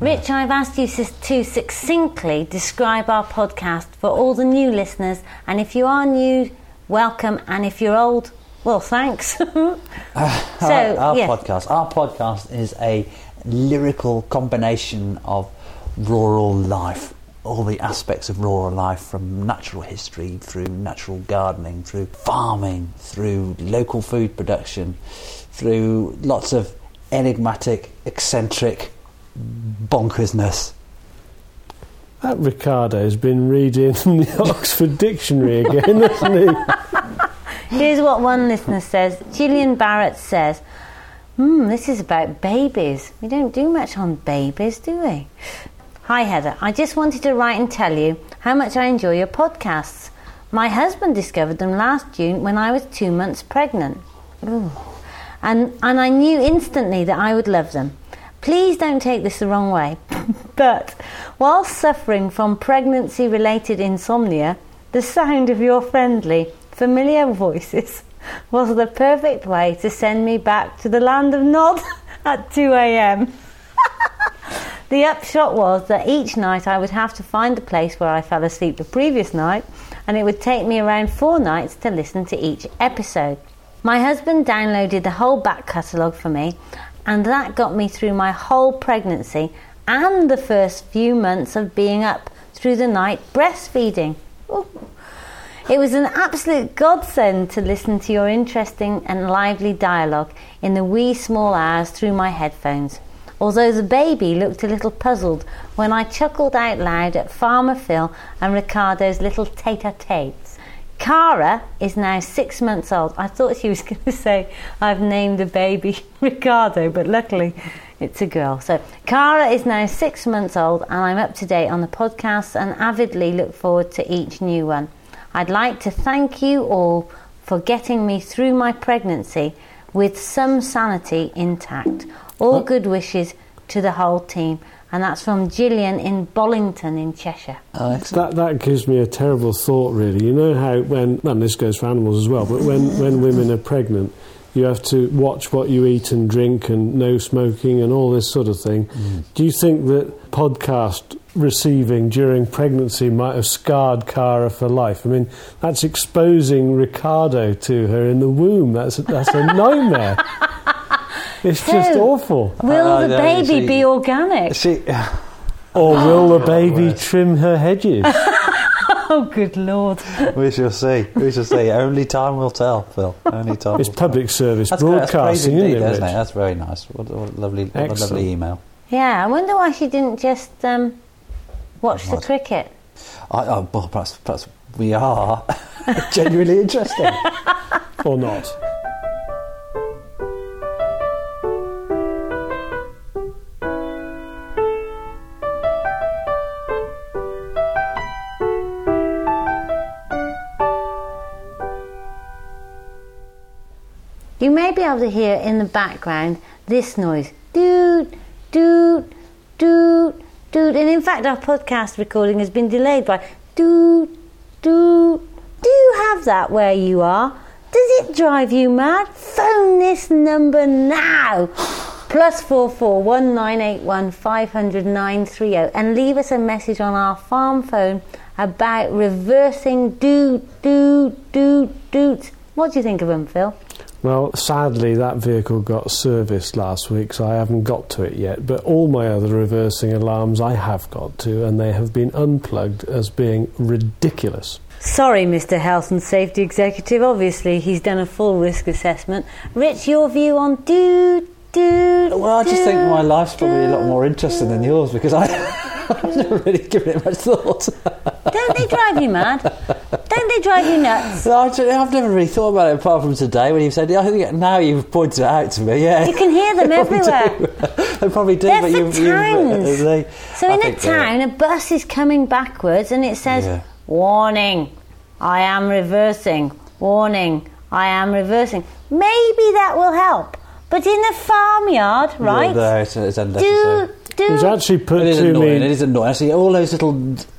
Rich, I've asked you to succinctly describe our podcast for all the new listeners, and if you are new, welcome, and if you're old, well, thanks. Uh, so, our, our yeah. podcast. Our podcast is a lyrical combination of rural life, all the aspects of rural life, from natural history through natural gardening, through farming, through local food production, through lots of enigmatic, eccentric bonkersness. That Ricardo's been reading the Oxford Dictionary again, hasn't he? Here's what one listener says. Gillian Barrett says, Hmm, this is about babies. We don't do much on babies, do we? Hi, Heather. I just wanted to write and tell you how much I enjoy your podcasts. My husband discovered them last June when I was two months pregnant. Ooh. And, and I knew instantly that I would love them. Please don't take this the wrong way, but while suffering from pregnancy related insomnia, the sound of your friendly, familiar voices was the perfect way to send me back to the land of Nod at 2 a.m. the upshot was that each night I would have to find the place where I fell asleep the previous night, and it would take me around four nights to listen to each episode. My husband downloaded the whole back catalogue for me, and that got me through my whole pregnancy and the first few months of being up through the night breastfeeding. Ooh. It was an absolute godsend to listen to your interesting and lively dialogue in the wee small hours through my headphones. Although the baby looked a little puzzled when I chuckled out loud at Farmer Phil and Ricardo's little tete a tetes. Cara is now six months old. I thought she was going to say, I've named the baby Ricardo, but luckily it's a girl. So, Cara is now six months old, and I'm up to date on the podcasts and avidly look forward to each new one. I'd like to thank you all for getting me through my pregnancy with some sanity intact. All good wishes to the whole team. And that's from Gillian in Bollington in Cheshire. Oh, excellent. That, that gives me a terrible thought, really. You know how when, and this goes for animals as well, but when, when women are pregnant, you have to watch what you eat and drink and no smoking and all this sort of thing. Mm. Do you think that podcast receiving during pregnancy might have scarred Cara for life? I mean, that's exposing Ricardo to her in the womb. That's, that's a nightmare. It's just awful. Will Oh, the no, baby see- be organic? See, Or will the baby trim her hedges? Oh, good lord. we shall see. We shall see. Only time will tell, Phil. Only time. It's will tell. public service That's, that's broadcasting, crazy indeed, isn't it? That's very nice. What, what a lovely, what a lovely email. Yeah, I wonder why she didn't just um, watch the cricket. I, oh, well, perhaps, perhaps we are genuinely interesting. Or not? You may be able to hear in the background this noise. Doot, doot, doot, doot. And in fact, our podcast recording has been delayed by doot, doot. Do you have that where you are? Does it drive you mad? Phone this number now. Plus four four one nine eight one five hundred nine three zero and leave us a message on our farm phone about reversing doot doot doot doot. What do you think of them, Phil? Well, sadly, that vehicle got serviced last week, so I haven't got to it yet. But all my other reversing alarms I have got to, and they have been unplugged as being ridiculous. Sorry, Mr. Health and Safety Executive. Obviously, he's done a full risk assessment. Rich, your view on do do. Well, I just think my life's probably a lot more interesting than yours because I, I've never really given it much thought. Don't they drive you mad? Don't they drive you nuts? No, I've never really thought about it apart from today when you said. I think now you've pointed it out to me. Yeah, You can hear them everywhere. do. they probably do, They're but for you, you, towns. they, So I in a town, a bus is coming backwards and it says, Yeah. "Warning, I am reversing. Warning, I am reversing." Maybe that will help. But in a farmyard, right? No, it's, it's do It was do. actually put It is to annoying. me. It is annoying. Actually, all those little,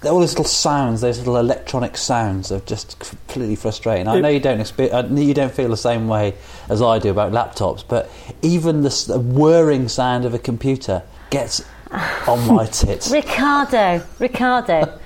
all those little sounds, those little electronic sounds, are just completely frustrating. I It- know you don't expe- I know you don't feel the same way as I do about laptops, but even the, the whirring sound of a computer gets on my tits. Ricardo, Ricardo,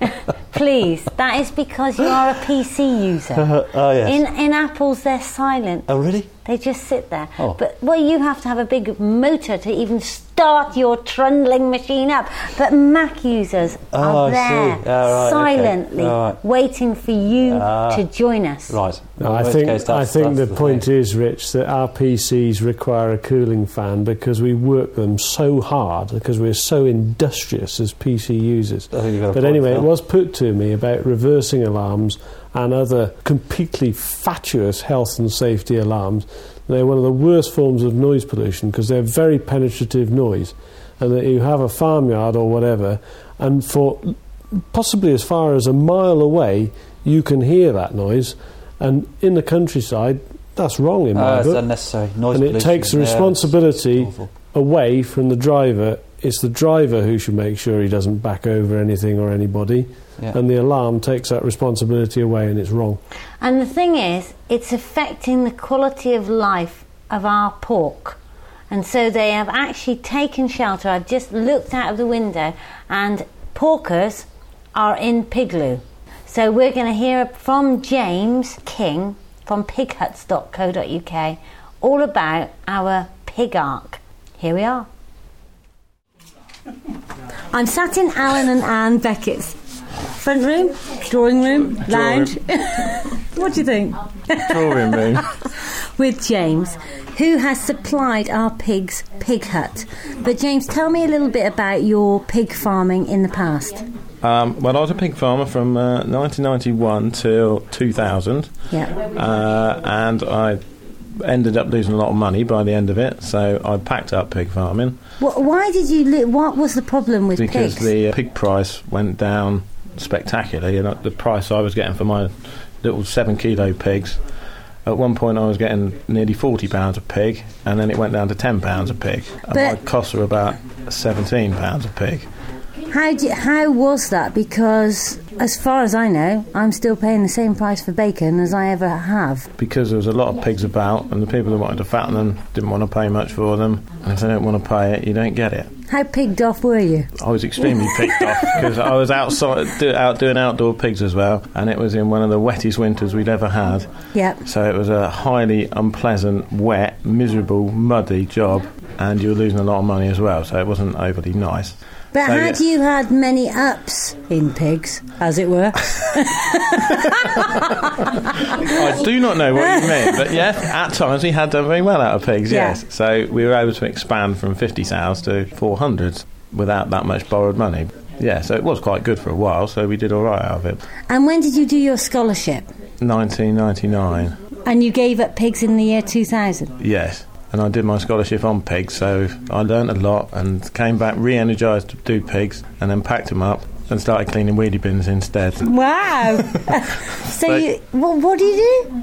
please. That is because you are a PC user. oh yes. In in apples, they're silent. oh really? They just sit there. Oh. But well, you have to have a big motor to even start your trundling machine up. But Mac users Oh, are there Oh, right, okay. silently waiting for you Ah. to join us. Right. No, I think case, I think that's the point thing. is, Rich, that our PCs require a cooling fan because we work them so hard because we're so industrious as PC users. I think you've got a But anyway, it was put to me about reversing alarms and other completely fatuous health and safety alarms. They're one of the worst forms of noise pollution because they're very penetrative noise, and that you have a farmyard or whatever, and for possibly as far as a mile away, you can hear that noise, and in the countryside, that's wrong in my ah, it's book. unnecessary noise And it takes the responsibility away from the driver. It's the driver who should make sure he doesn't back over anything or anybody, Yeah. and the alarm takes that responsibility away, and it's wrong. And the thing is, it's affecting the quality of life of our pork. And so they have actually taken shelter. I've just looked out of the window, and porkers are in Pigloo. So we're going to hear from James King from pighuts.co.uk all about our pig ark. Here we are. I'm sat in Alan and Anne Beckett's front room, drawing room, lounge. what do you think? drawing room. with James, who has supplied our pigs pig hut. But James, tell me a little bit about your pig farming in the past. Um, well, I was a pig farmer from uh, 1991 till 2000, Yeah. uh, and I ended up losing a lot of money by the end of it. So I packed up pig farming Wh- Why did you? Li- what was the problem with because pigs? Because the uh, pig price went down spectacularly, and the price I was getting for my little seven kilo pigs. At one point, I was getting nearly forty pounds a pig, and then it went down to ten pounds a pig. And my costs were about seventeen pounds a pig. How do, how was that? Because as far as I know, I'm still paying the same price for bacon as I ever have. because there was a lot of pigs about, and the people who wanted to fatten them didn't want to pay much for them. And if they don't want to pay it, you don't get it. How pigged off were you? I was extremely picked off because I was outside, do, out doing outdoor pigs as well, and it was in one of the wettest winters we'd ever had. Yep. So it was a highly unpleasant, wet, miserable, muddy job, and you were losing a lot of money as well. So it wasn't overly nice. But So, yeah. had you had many ups in pigs, as it were? I do not know what you mean, but yes, at times we had done very well out of pigs, Yeah. yes. So we were able to expand from 50 sows to 400 without that much borrowed money. Yeah, so it was quite good for a while, so we did all right out of it. and when did you do your scholarship? 1999, And you gave up pigs in the year 2000? yes. And I did my scholarship on pigs, so I learned a lot and came back re energised to do pigs and then packed them up and started cleaning weedy bins instead. Wow. so, But- you, what, what do you do?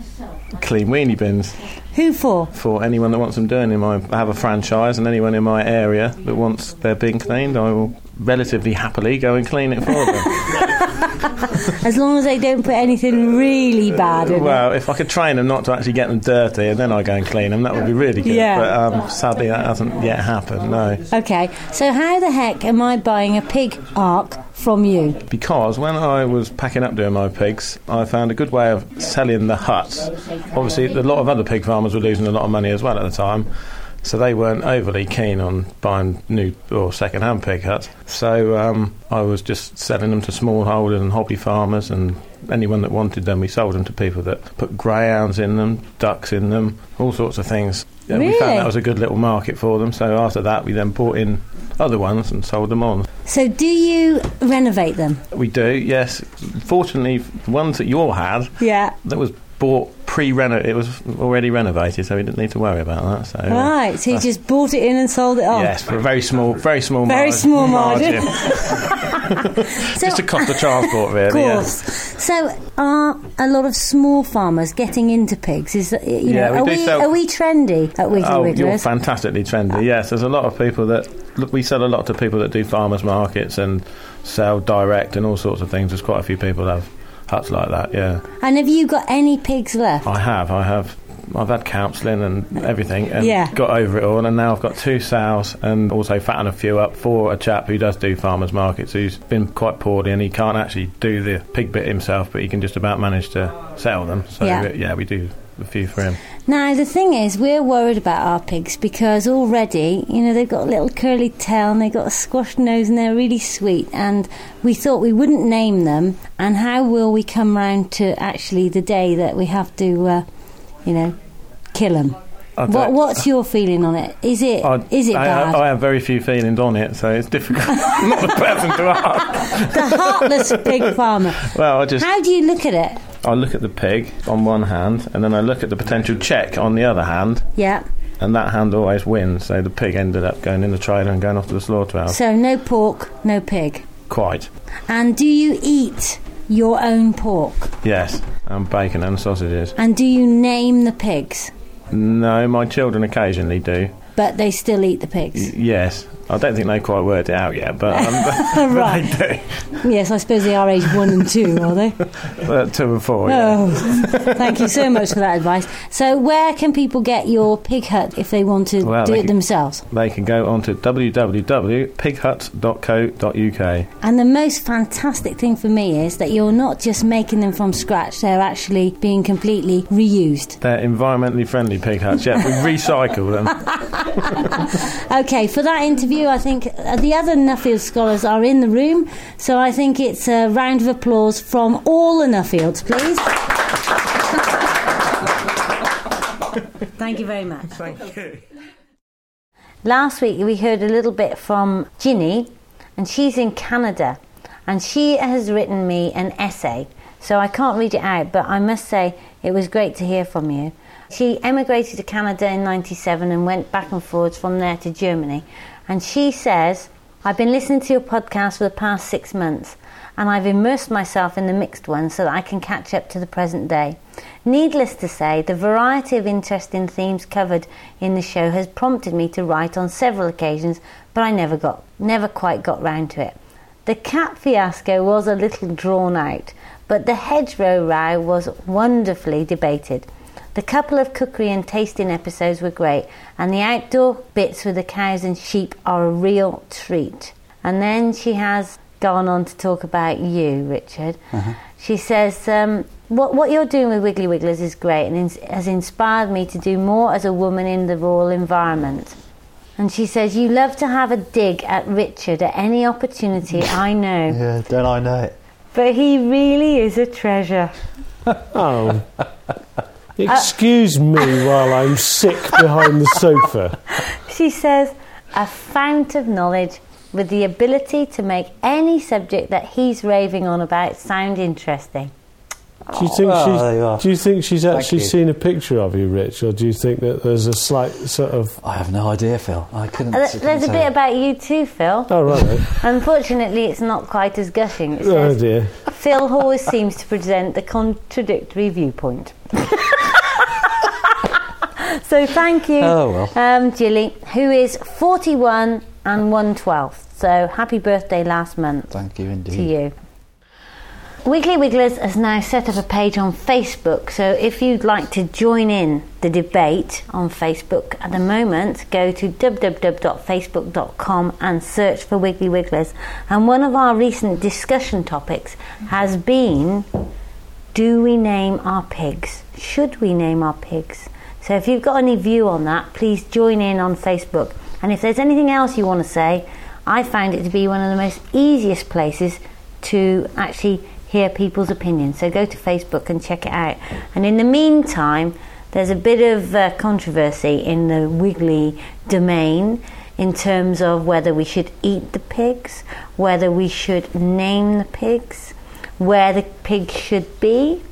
Clean weenie bins. Who for? for anyone that wants them doing in my I have a franchise and anyone in my area that wants their bin cleaned I will relatively happily go and clean it for them. As long as they don't put anything really bad in well, if I could train them not to actually get them dirty and then I go and clean them, that would be really good. Yeah. But um, sadly, that hasn't yet happened. No. Okay, so how the heck am I buying a pig ark from you? because when I was packing up doing my pigs, I found a good way of selling the huts. Obviously, a lot of other pig farmers were losing a lot of money as well at the time. So they weren't overly keen on buying new or second-hand pig huts. So um, I was just selling them to smallholders and hobby farmers, and anyone that wanted them, we sold them to people that put greyhounds in them, ducks in them, all sorts of things. And We found that was a good little market for them. So after that, we then bought in other ones and sold them on. So, do you renovate them? We do, yes. Fortunately, the ones that you all had, Yeah. that was bought pre-reno. It was already renovated, so we didn't need to worry about that. So, uh, Right, so you that's- just bought it in and sold it on? Yes, for a very small, very small, Very mar- small margin. Just to cost of transport, Of really. yeah. course. So, are a lot of small farmers getting into pigs? Is that, you Yeah, know, we are we sell- are we trendy at Wiggly Oh, you're fantastically trendy. Yes, there's a lot of people that look. We sell a lot to people that do farmers markets and sell direct and all sorts of things. There's quite a few people that have huts like that. Yeah, and have you got any pigs left? I have. I have I've had counselling and everything, and Yeah. got over it all. And now I've got two sows, and also fatten a few up for a chap who does do farmers markets, who's been quite poorly, and he can't actually do the pig bit himself, but he can just about manage to sell them. So Yeah. yeah, we do a few for him. Now, the thing is, we're worried about our pigs because already, you know, they've got a little curly tail and they've got a squashed nose and they're really sweet. And we thought we wouldn't name them. And how will we come round to actually the day that we have to, uh, you know, kill them? What, what's your feeling on it? Is it I, is it I, bad? I have very few feelings on it, so it's difficult. Not the person to ask. the heartless pig farmer. Well, I just How do you look at it? I look at the pig on one hand, and then I look at the potential check on the other hand, Yeah. and that hand always wins. So the pig ended up going in the trailer and going off to the slaughterhouse. So no pork, no pig. Quite, And do you eat your own pork? yes, and bacon and sausages. And do you name the pigs? No, my children occasionally do. But they still eat the Y- pigs. yes, I don't think they quite worked it out yet, but, um, but Right. Yes, I suppose they are age one and two, are they? Uh, two and four. Yeah. Oh, thank you so much for that advice. So, where can people get your pig hut if they want to Well, do it can- themselves? They can go on to www.pighut.co.uk. And the most fantastic thing for me is that you're not just making them from scratch, they're actually being completely reused. They're environmentally friendly pig huts. Yeah, we recycle them. Okay, for that interview, I think uh, the other Nuffield scholars are in the room, so I think it's a round of applause from all the Nuffields, please. Thank you very much. Thank you. Last week we heard a little bit from Ginny, and she's in Canada, and she has written me an essay. So I can't read it out, but I must say it was great to hear from you. She emigrated to Canada in 97 and went back and forwards from there to Germany. And she says, I've been listening to your podcast for the past six months and I've immersed myself in the mixed one so that I can catch up to the present day. Needless to say, the variety of interesting themes covered in the show has prompted me to write on several occasions, but I never got never quite got round to it. The cat fiasco was a little drawn out, but the hedgerow row was wonderfully debated. The couple of cookery and tasting episodes were great, and the outdoor bits with the cows and sheep are a real treat. And then she has gone on to talk about you, Richard. She says, um, what, what you're doing with Wiggly Wigglers is great and ins- has inspired me to do more as a woman in the rural environment. And she says, You love to have a dig at Richard at any opportunity, I know. Yeah, don't I know it? But he really is a treasure. Oh. Uh, Excuse me while I'm sick behind the sofa. She says, a fount of knowledge with the ability to make any subject that he's raving on about sound interesting. Do you think Oh, there you she's? Do you think she's actually seen a picture of you, Rich, or do you think that there's a slight sort of? I have no idea, Phil. I couldn't. Uh, couldn't There's a bit you. about you too, Phil. Oh right. Unfortunately, it's not quite as gushing. It oh dear. Phil always seems to present the contradictory viewpoint. so thank you, Oh, well. um, Jilly, who is 41 and 112th. So happy birthday last month Thank you indeed. to you. Wiggly Wigglers has now set up a page on Facebook, so if you'd like to join in the debate on Facebook at the moment, go to www.facebook.com and search for Wiggly Wigglers. And one of our recent discussion topics has been do we name our pigs? Should we name our pigs? So if you've got any view on that, please join in on Facebook. And if there's anything else you want to say, I found it to be one of the most easiest places to actually hear people's opinions. So go to Facebook and check it out. And in the meantime, there's a bit of uh, controversy in the Wiggly domain in terms of whether we should eat the pigs, whether we should name the pigs, where the pigs should be,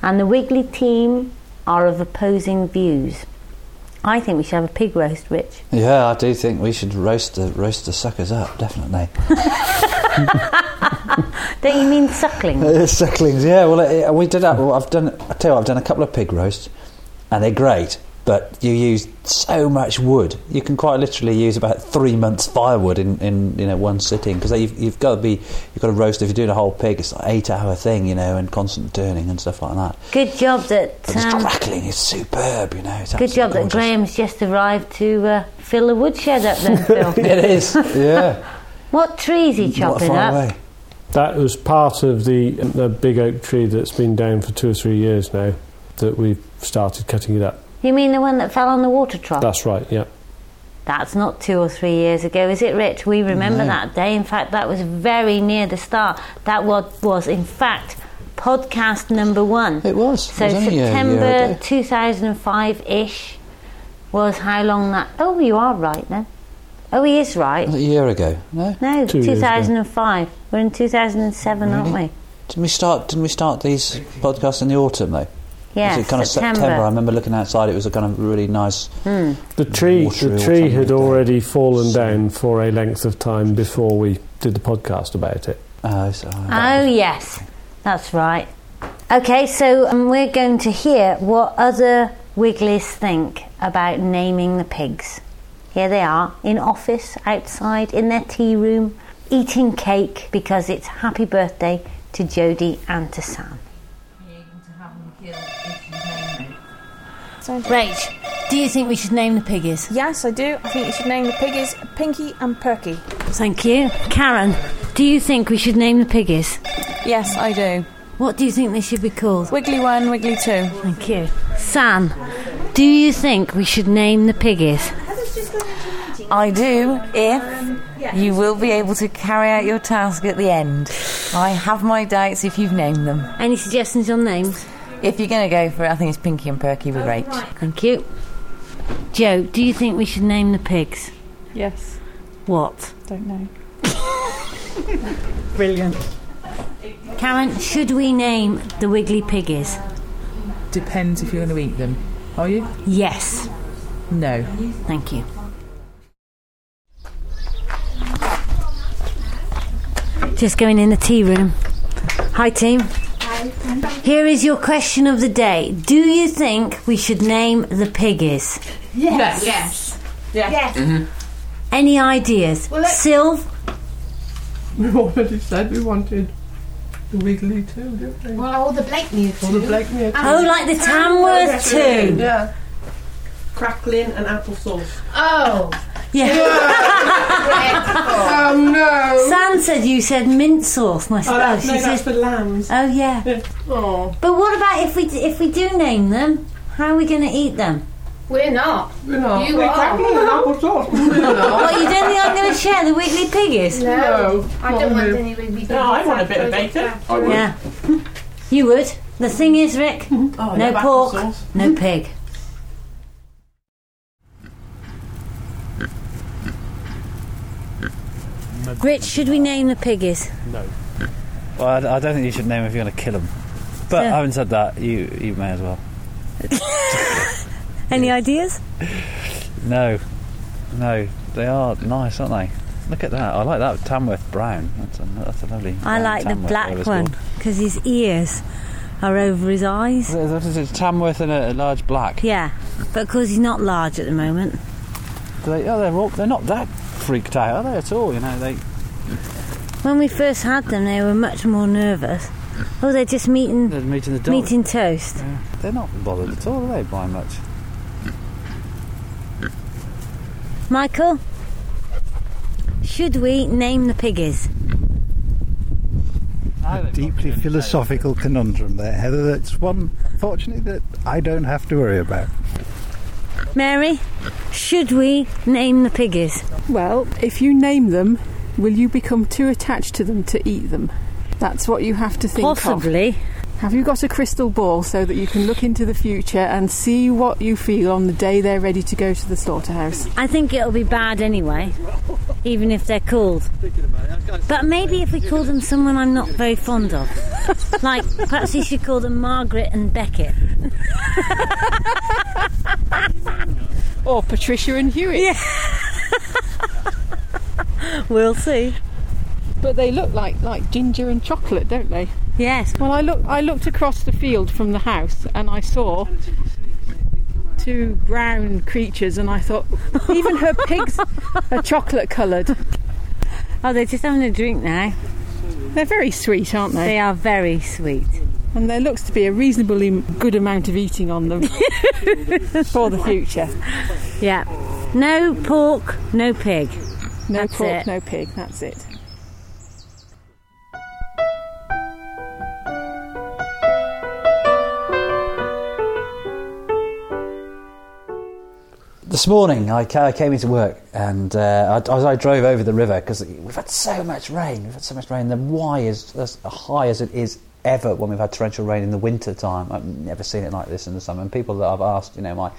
and the Wiggly team are of opposing views. I think we should have a pig roast, Rich. Yeah, I do think we should roast the roast the suckers up. Definitely. Don't you mean sucklings? Uh, Sucklings, yeah. Well, it, we did that. Well, I've done. I tell you, what, I've done a couple of pig roasts, and they're great. But you use so much wood. You can quite literally use about three months firewood in, in you know one sitting because you've, you've got to be you've got to roast if you're doing a whole pig. It's like eight hour thing, you know, and constant turning and stuff like that. Good job that. But it's Um, crackling is superb, you know. It's good job that. Graham's just arrived to uh, fill the woodshed up then, Phil. It is, yeah. what tree is he chopping up? away. That was part of the, the big oak tree that's been down for two or three years now that we've started cutting it up. You mean the one that fell on the water trough? That's right, yeah. That's not two or three years ago, is it, Rich? We remember No. that day. In fact, that was very near the start. That was, was in fact, podcast number one. It was. So it was only a year September 2005 ish was how long that. Oh, you are right then. Oh, he is right. A year ago? No. No, Two years ago. 2005. We're in 2007, aren't we? Didn't we start? Didn't we start these podcasts in the autumn though? Yeah, it kind of September? I remember looking outside. It was a kind of really nice. Hmm. The tree, the tree had like already fallen down for a length of time before we did the podcast about it. Uh, so Oh, yes, that's right. Okay, so um, we're going to hear what other Wigglies think about naming the pigs. Here they are, in office, outside, in their tea room, eating cake because it's happy birthday to Jody and to Sam. Rach, do you think we should name the piggies? Yes, I do. I think you should name the piggies Pinky and Perky. Thank you. Karen, do you think we should name the piggies? Yes, I do. What do you think they should be called? Wiggly one, Wiggly two. Thank you. Sam, do you think we should name the piggies? I do, if you will be able to carry out your task at the end. I have my doubts if you've named them. Any suggestions on names? If you're going to go for it, I think it's Pinky and Perky with Rach. Thank you. Joe, do you think we should name the pigs? Yes. What? Don't know. Brilliant. Karen, should we name the Wiggly Piggies? Depends if you're going to eat them. Are you? Yes. No. Thank you. Just going in the tea room. Hi, team. Here is your question of the day. Do you think we should name the piggies? Yes. Yes. Yes. Mm-hmm. Any ideas? Sylv? We've already said we wanted the Wiggly too, didn't we? Well, all the Blakeney Or the Blakeney. Oh, like the Tamworth too. Yeah. Crackling and applesauce. Oh. Yeah. Oh no! Sam said you said mint sauce. My I said, Oh, oh, that's, she no, that's said, for lambs. oh yeah. Oh, But what about if we if we do name them? How are we going to eat them? We're not. we're not. You we're are. crackling and. We're not. What you don't think I'm going to share the Wiggly piggies? No. No, I don't want you. any Wiggly No, I want a bit of bacon. Yeah. You would. The thing is, Rick, Oh, no yeah, pork, applesauce. no pig. Rich, should we name the piggies? No. Well, I, I don't think you should name them if you're going to kill them. But Yeah. having said that, you you may as well. Any ideas? No, no, they are nice, aren't they? Look at that. I like that Tamworth brown. That's a, that's a lovely. I brown like the Tamworth, black it's one called. because his ears are over his eyes. What is it? Tamworth and a, a large black. Yeah, but because he's not large at the moment. They, oh, they're all, they're not that freaked out, are they at all? You know, they. When we first had them, they were much more nervous. Oh, they're just meeting They're meeting the dog. meeting toast. Yeah. They're not bothered at all, are they? By much. Michael, should we name the piggies? A deeply philosophical conundrum there, Heather. That's one, fortunately, that I don't have to worry about. Mary, should we name the piggies? Well, if you name them, will you become too attached to them to eat them? That's what you have to think of. Possibly. Have you got a crystal ball so that you can look into the future and see what you feel on the day they're ready to go to the slaughterhouse? I think it'll be bad anyway, even if they're called. But maybe if we call them someone I'm not very fond of. like, perhaps we should call them Margaret and Beckett. Or Patricia and Hewitt. We'll see. But they look like, like ginger and chocolate, don't they? Yes. Well, I look I looked across the field from the house and I saw two brown creatures, and I thought, even her pigs are chocolate coloured. Oh, they're just having a drink now. They're very sweet, aren't they? They are very sweet. And there looks to be a reasonably good amount of eating on them for the future. Yeah. No pork, no pig. No That's pork, it. no pig, that's it. This morning, I, came into work and uh, I, as I drove over the river because we've had so much rain. We've had so much rain. The Wye is as high as it is ever when we've had torrential rain in the winter time. I've never seen it like this in the summer. And people that I've asked, you know, my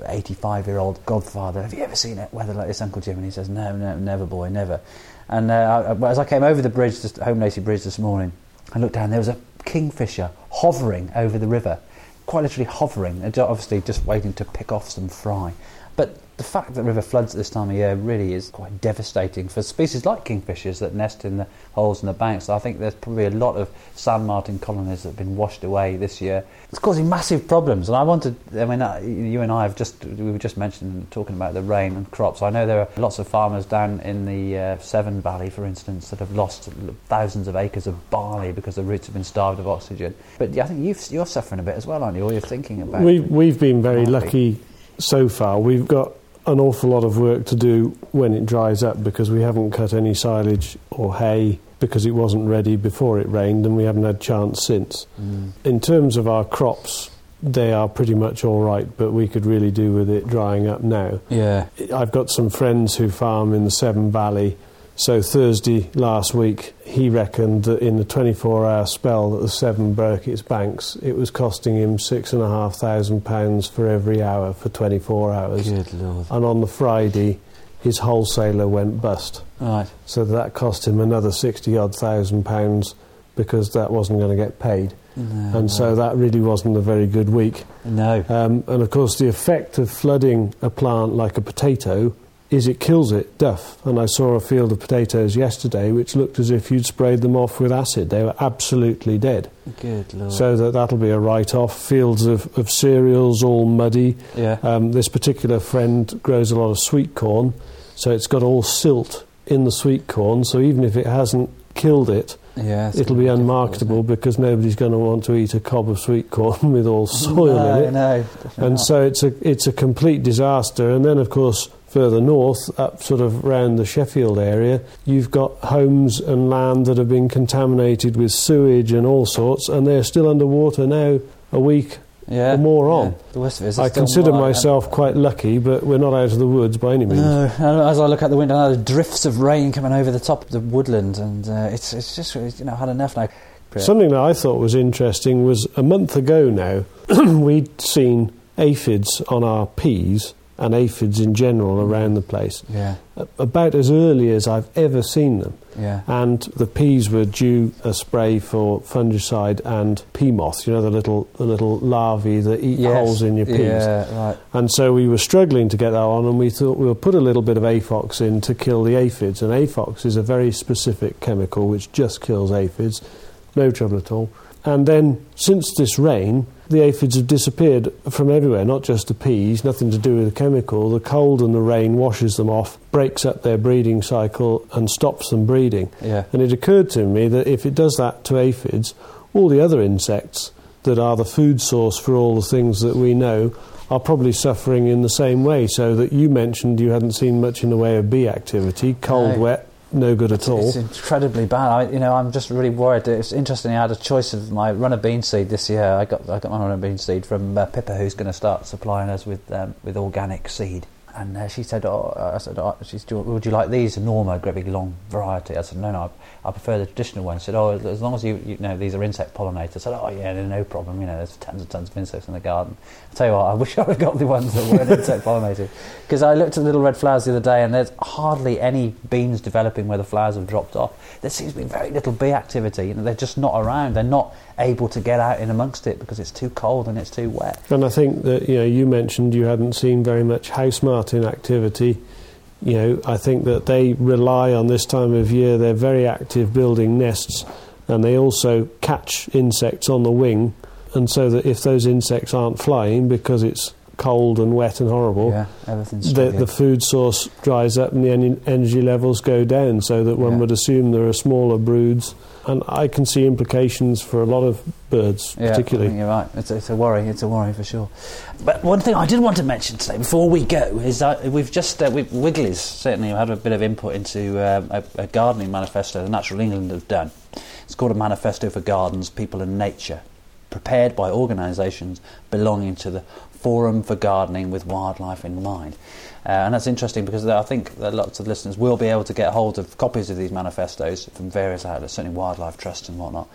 85-year-old godfather, have you ever seen it weather like this, Uncle Jim? And he says, no, no, never, boy, never. And uh, I, as I came over the bridge, this Holme Lacy Bridge this morning, I looked down. There was a kingfisher hovering over the river, quite literally hovering, obviously just waiting to pick off some fry. But the fact that river floods at this time of year really is quite devastating for species like kingfishers that nest in the holes in the banks. I think there's probably a lot of sand martin colonies that have been washed away this year. It's causing massive problems, and I wanted. I mean, uh, you and I have just we were just mentioning talking about the rain and crops. I know there are lots of farmers down in the uh, Severn Valley, for instance, that have lost thousands of acres of barley because the roots have been starved of oxygen. But I think you've, you're suffering a bit as well, aren't you? Or you're thinking about. We've, we've been very lucky so far. We've got an awful lot of work to do when it dries up because we haven't cut any silage or hay because it wasn't ready before it rained and we haven't had chance since. Mm. In terms of our crops, they are pretty much all right, but we could really do with it drying up now. Yeah. I've got some friends who farm in the Severn Valley. So Thursday last week, he reckoned that in the 24-hour spell that the Severn broke its banks, it was costing him six and a half thousand pounds for every hour for 24 hours. Good lord. And on the Friday, his wholesaler went bust. Right. So that cost him another 60 odd thousand pounds because that wasn't going to get paid. No, and so that really wasn't a very good week. No. Um, and of course, the effect of flooding a plant like a potato is it kills it, duff. And I saw a field of potatoes yesterday which looked as if you'd sprayed them off with acid. They were absolutely dead. Good lord. So that that'll be a write-off. Fields of, of cereals all muddy. Yeah. Um, this particular friend grows a lot of sweet corn, so it's got all silt in the sweet corn. So even if it hasn't killed it, Yeah, it'll be unmarketable because nobody's going to want to eat a cob of sweet corn with all soil no, in it. No, And not. so it's a it's a complete disaster. And then, of course, further north, up sort of round the Sheffield area, you've got homes and land that have been contaminated with sewage and all sorts, and they're still underwater now, a week yeah, or more yeah. on. The worst of it is I consider like- myself quite lucky, but we're not out of the woods by any means. No, as I look out the window now, there's drifts of rain coming over the top of the woodland, and uh, it's it's just you know had enough now. Something that I thought was interesting was a month ago now, we'd seen aphids on our peas and aphids in general mm. around the place. Yeah, About as early as I've ever seen them. yeah, And the peas were due a spray for fungicide and pea moth, you know, the little, the little larvae that eat Yes, holes in your peas. Yeah, right. And so we were struggling to get that on, and we thought we'll put a little bit of aphox in to kill the aphids. And aphox is a very specific chemical which just kills aphids, no trouble at all. And then, since this rain, the aphids have disappeared from everywhere, not just the peas, nothing to do with the chemical. The cold and the rain washes them off, breaks up their breeding cycle, and stops them breeding. Yeah, And it occurred to me that if it does that to aphids, all the other insects that are the food source for all the things that we know are probably suffering in the same way. So that you mentioned you hadn't seen much in the way of bee activity, cold, No. wet, no good at all. It's incredibly bad. I, you know, I'm just really worried. It's interesting. I had a choice of my runner bean seed this year. I got I got my runner bean seed from uh, Pippa, who's going to start supplying us with um, with organic seed. And uh, she said, "Oh, I said, oh, she's, "Do- would you like these?" Enorma, a great big long variety. I said, "No, no, I, I prefer the traditional one." She said, "Oh, as long as you, you know these are insect pollinators." I said, "Oh, yeah, no problem. You know, there's tons and tons of insects in the garden." I tell you what, I wish I had got the ones that weren't insect pollinated because I looked at the little red flowers the other day, and there's hardly any beans developing where the flowers have dropped off. There seems to be very little bee activity. You know, they're just not around. They're not able to get out in amongst it because it's too cold and it's too wet. And I think that you know you mentioned you hadn't seen very much house martin activity. You know, I think that they rely on this time of year. They're very active building nests, and they also catch insects on the wing. And so that if those insects aren't flying because it's cold and wet and horrible, Yeah, everything's the, the food source dries up and the energy levels go down, so that one Yeah. would assume there are smaller broods. And I can see implications for a lot of birds, Yeah, particularly. you're right. It's a, it's a worry. It's a worry for sure. But one thing I did want to mention today before we go is that we've just uh, we've, Wiggly's certainly had a bit of input into um, a, a gardening manifesto that Natural England have done. It's called a manifesto for gardens, people and nature, prepared by organisations belonging to the Forum for Gardening with Wildlife in Mind. Uh, and that's interesting because I think that lots of listeners will be able to get hold of copies of these manifestos from various outlets, certainly Wildlife Trust and whatnot.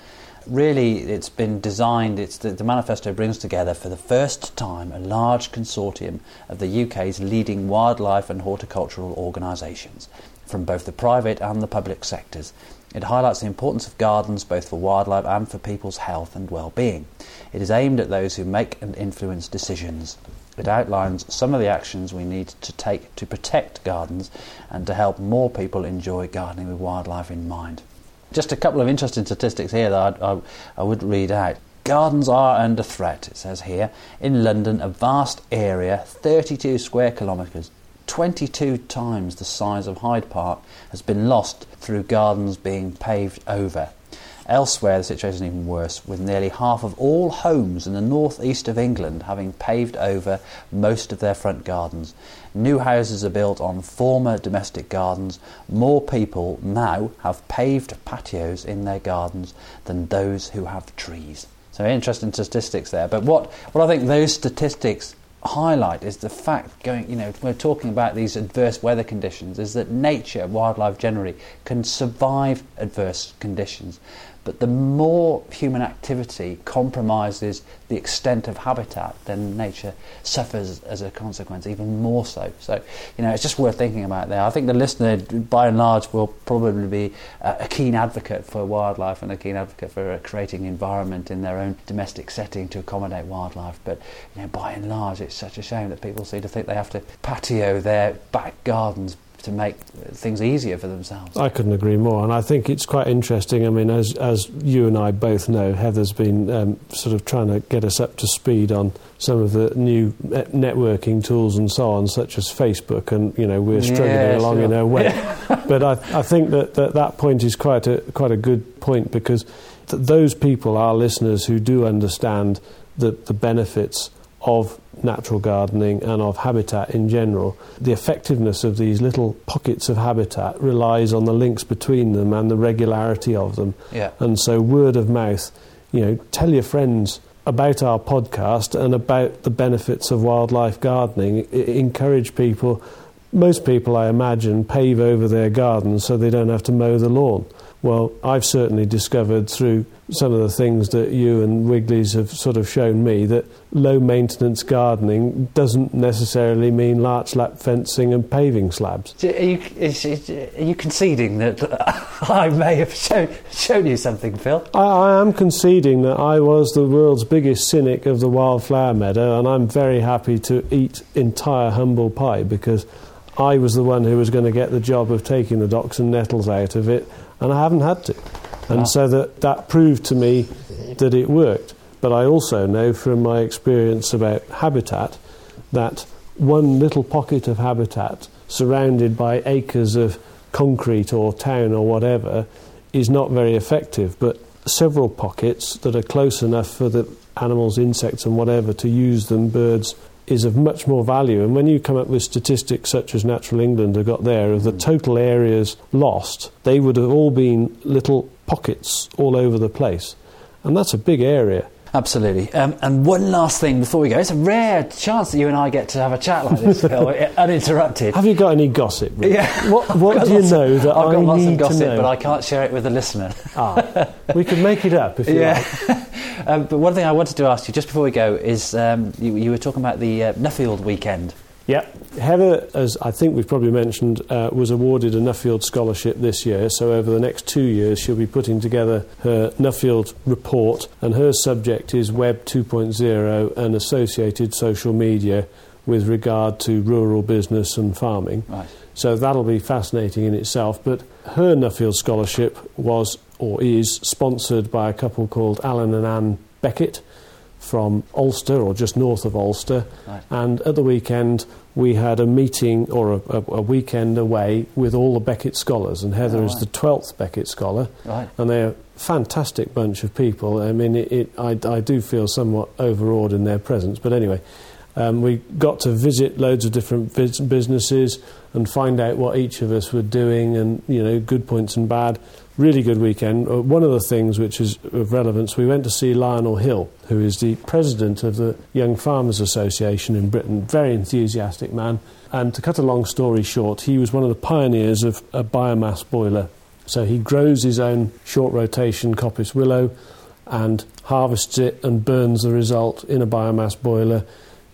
Really, it's been designed, it's the, the manifesto brings together for the first time a large consortium of the UK's leading wildlife and horticultural organisations from both the private and the public sectors. It highlights the importance of gardens both for wildlife and for people's health and well-being. It is aimed at those who make and influence decisions. It outlines some of the actions we need to take to protect gardens and to help more people enjoy gardening with wildlife in mind. Just a couple of interesting statistics here that I, I, I would read out. Gardens are under threat, it says here. In London, a vast area, 32 square kilometres, 22 times the size of Hyde Park, has been lost through gardens being paved over. Elsewhere, the situation is even worse, with nearly half of all homes in the northeast of England having paved over most of their front gardens. New houses are built on former domestic gardens. More people now have paved patios in their gardens than those who have trees. So, interesting statistics there. But what, what I think those statistics highlight is the fact going you know we're talking about these adverse weather conditions is that nature wildlife generally can survive adverse conditions but the more human activity compromises the extent of habitat then nature suffers as a consequence even more so. So you know it's just worth thinking about there. I think the listener by and large will probably be uh, a keen advocate for wildlife and a keen advocate for uh, creating environment in their own domestic setting to accommodate wildlife. But you know by and large it's such a shame that people seem to think they have to patio their back gardens to make things easier for themselves. I couldn't agree more, and I think it's quite interesting. I mean, as as you and I both know, Heather's been um, sort of trying to get us up to speed on some of the new networking tools and so on, such as Facebook, and you know we're struggling Yeah, along sure. in our way. but I, I think that, that that point is quite a quite a good point because th- those people are listeners who do understand the the benefits of natural gardening and of habitat in general. The effectiveness of these little pockets of habitat relies on the links between them and the regularity of them. Yeah. And so, word of mouth, you know, tell your friends about our podcast and about the benefits of wildlife gardening. I- encourage people. Most people, I imagine, pave over their gardens so they don't have to mow the lawn. Well, I've certainly discovered through some of the things that you and Wiggly's have sort of shown me that low maintenance gardening doesn't necessarily mean larch lap fencing and paving slabs. Are you, is, is, are you conceding that I may have shown, shown you something, Phil? I, I am conceding that I was the world's biggest cynic of the wildflower meadow, and I'm very happy to eat entire humble pie because I was the one who was going to get the job of taking the docks and nettles out of it, and I haven't had to. And Ah. so that, that proved to me that it worked. But I also know from my experience about habitat that one little pocket of habitat surrounded by acres of concrete or town or whatever is not very effective. But several pockets that are close enough for the animals, insects, and whatever to use them, birds, is of much more value. And when you come up with statistics such as Natural England have got there of the total areas lost, they would have all been little pockets all over the place. And that's a big area. Absolutely. Um, and one last thing before we go. It's a rare chance that you and I get to have a chat like this, Phil, uninterrupted. Have you got any gossip? Rick? Yeah. What, what do you lots of- know that I've I got lots of gossip, but I can't share it with the listener. Ah, we could make it up if you yeah. like. um, but one thing I wanted to ask you just before we go is um, you, you were talking about the uh, Nuffield weekend. Yep. Heather, as I think we've probably mentioned, uh, was awarded a Nuffield Scholarship this year. So over the next two years, she'll be putting together her Nuffield report, and her subject is Web 2.0 and associated social media with regard to rural business and farming. Right. So that'll be fascinating in itself. But her Nuffield Scholarship was or is sponsored by a couple called Alan and Anne Beckett from Ulster or just north of Ulster. Right. And at the weekend, we had a meeting or a, a, a weekend away with all the Beckett scholars. And Heather Oh, is the 12th Beckett scholar. Right. And they're a fantastic bunch of people. I mean, it, it, I, I do feel somewhat overawed in their presence. But anyway, um, we got to visit loads of different vis- businesses and find out what each of us were doing and, you know, good points and bad. Really good weekend. Uh, one of the things which is of relevance, we went to see Lionel Hill, who is the president of the Young Farmers Association in Britain. Very enthusiastic man. And to cut a long story short, he was one of the pioneers of a biomass boiler. So he grows his own short rotation coppice willow and harvests it and burns the result in a biomass boiler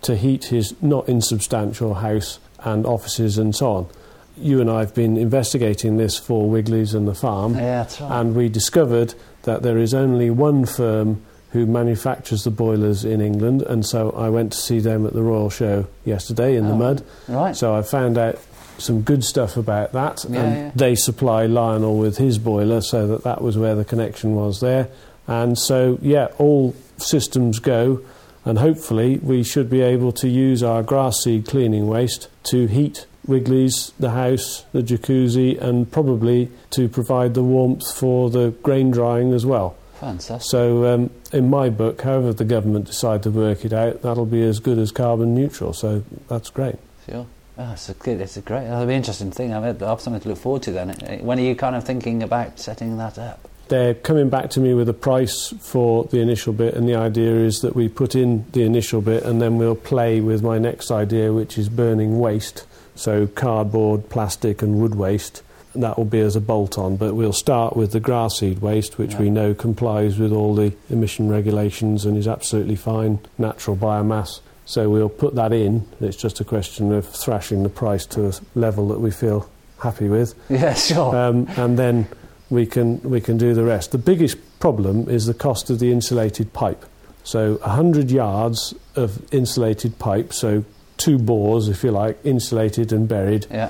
to heat his not insubstantial house and offices and so on. You and I have been investigating this for Wiggly's and the farm, Yeah, right. and we discovered that there is only one firm who manufactures the boilers in England, and so I went to see them at the Royal Show yesterday in the Oh, mud. Right. So I found out some good stuff about that, Yeah, and yeah. they supply Lionel with his boiler, so that that was where the connection was there. And so, yeah, all systems go, and hopefully we should be able to use our grass seed cleaning waste to heat Wiggly's, the house, the jacuzzi, and probably to provide the warmth for the grain drying as well. Fantastic. So, um, in my book, however the government decide to work it out, that'll be as good as carbon neutral. So that's great. Sure. Oh, it's a good. It's a great. That'll be an interesting thing. I've, something to look forward to then. When are you kind of thinking about setting that up? They're coming back to me with a price for the initial bit, and the idea is that we put in the initial bit and then we'll play with my next idea, which is burning waste. So, cardboard, plastic, and wood waste. And that will be as a bolt on, but we'll start with the grass seed waste, which we know complies with all the emission regulations and is absolutely fine, natural biomass. So, we'll put that in. It's just a question of thrashing the price to a level that we feel happy with Yeah, sure. um, and then we can we can do the rest. The biggest problem is the cost of the insulated pipe. So 100 yards of insulated pipe, so two bores, if you like, insulated and buried, yeah.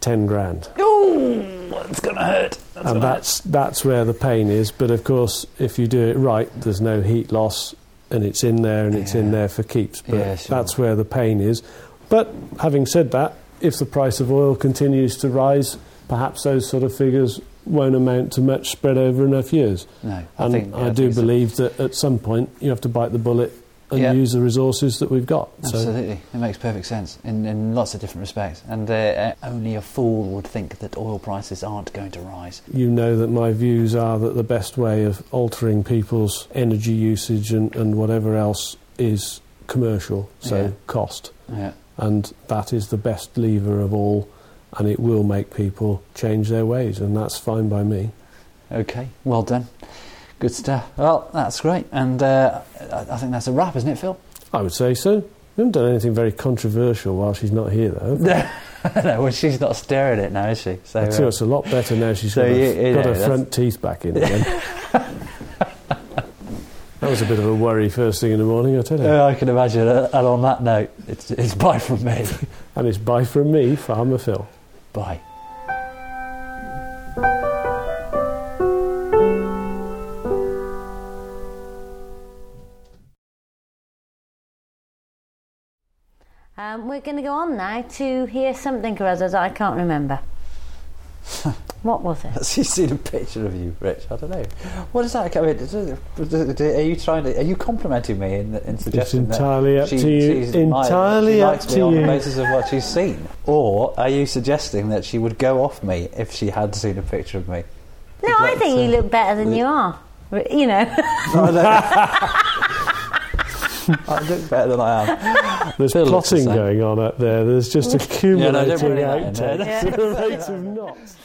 10 grand. Ooh, it's gonna hurt. That's and that's that's where the pain is. But of course, if you do it right, there's no heat loss, and it's in there and it's in there for keeps. But Yeah, sure. that's where the pain is. But having said that, if the price of oil continues to rise, perhaps those sort of figures won't amount to much spread over enough years. No, I And think- I, yeah, I do think so. believe that at some point you have to bite the bullet and Yeah. use the resources that we've got. So Absolutely, it makes perfect sense in, in lots of different respects. And uh, uh, only a fool would think that oil prices aren't going to rise. you know that my views are that the best way of altering people's energy usage and, and whatever else is commercial, so Yeah. cost. Yeah. And that is the best lever of all, and it will make people change their ways, and that's fine by me. Okay, well done. Good stuff. Well, that's great. And uh, I think that's a wrap, isn't it, Phil? I would say so. We haven't done anything very controversial while she's not here, though. no, well, she's not staring at it now, is she? So, I tell uh, it's a lot better now she's So got, her, you- you got know, her front teeth back in again. that was a bit of a worry first thing in the morning, I tell you. uh, I can imagine. Uh, and on that note, it's, it's bye from me. And it's bye from me, Farmer Phil. Bye. Um, we're going to go on now to hear something or other that I can't remember. what was it? She's seen a picture of you, Rich. I don't know. What is that? I mean, is it- are you trying to? Are you complimenting me in, in suggesting entirely that up she, to you. she's admired- Entirely she up likes me to on you. the basis of what she's seen, or are you suggesting that she would go off me if she had seen a picture of me? No, I think you look better than you are. You know. I look better than I am. There's Phil looks the plotting going on up there. There's just accumulating Yeah, no, don't put that in there. outtakes at a rate of knots.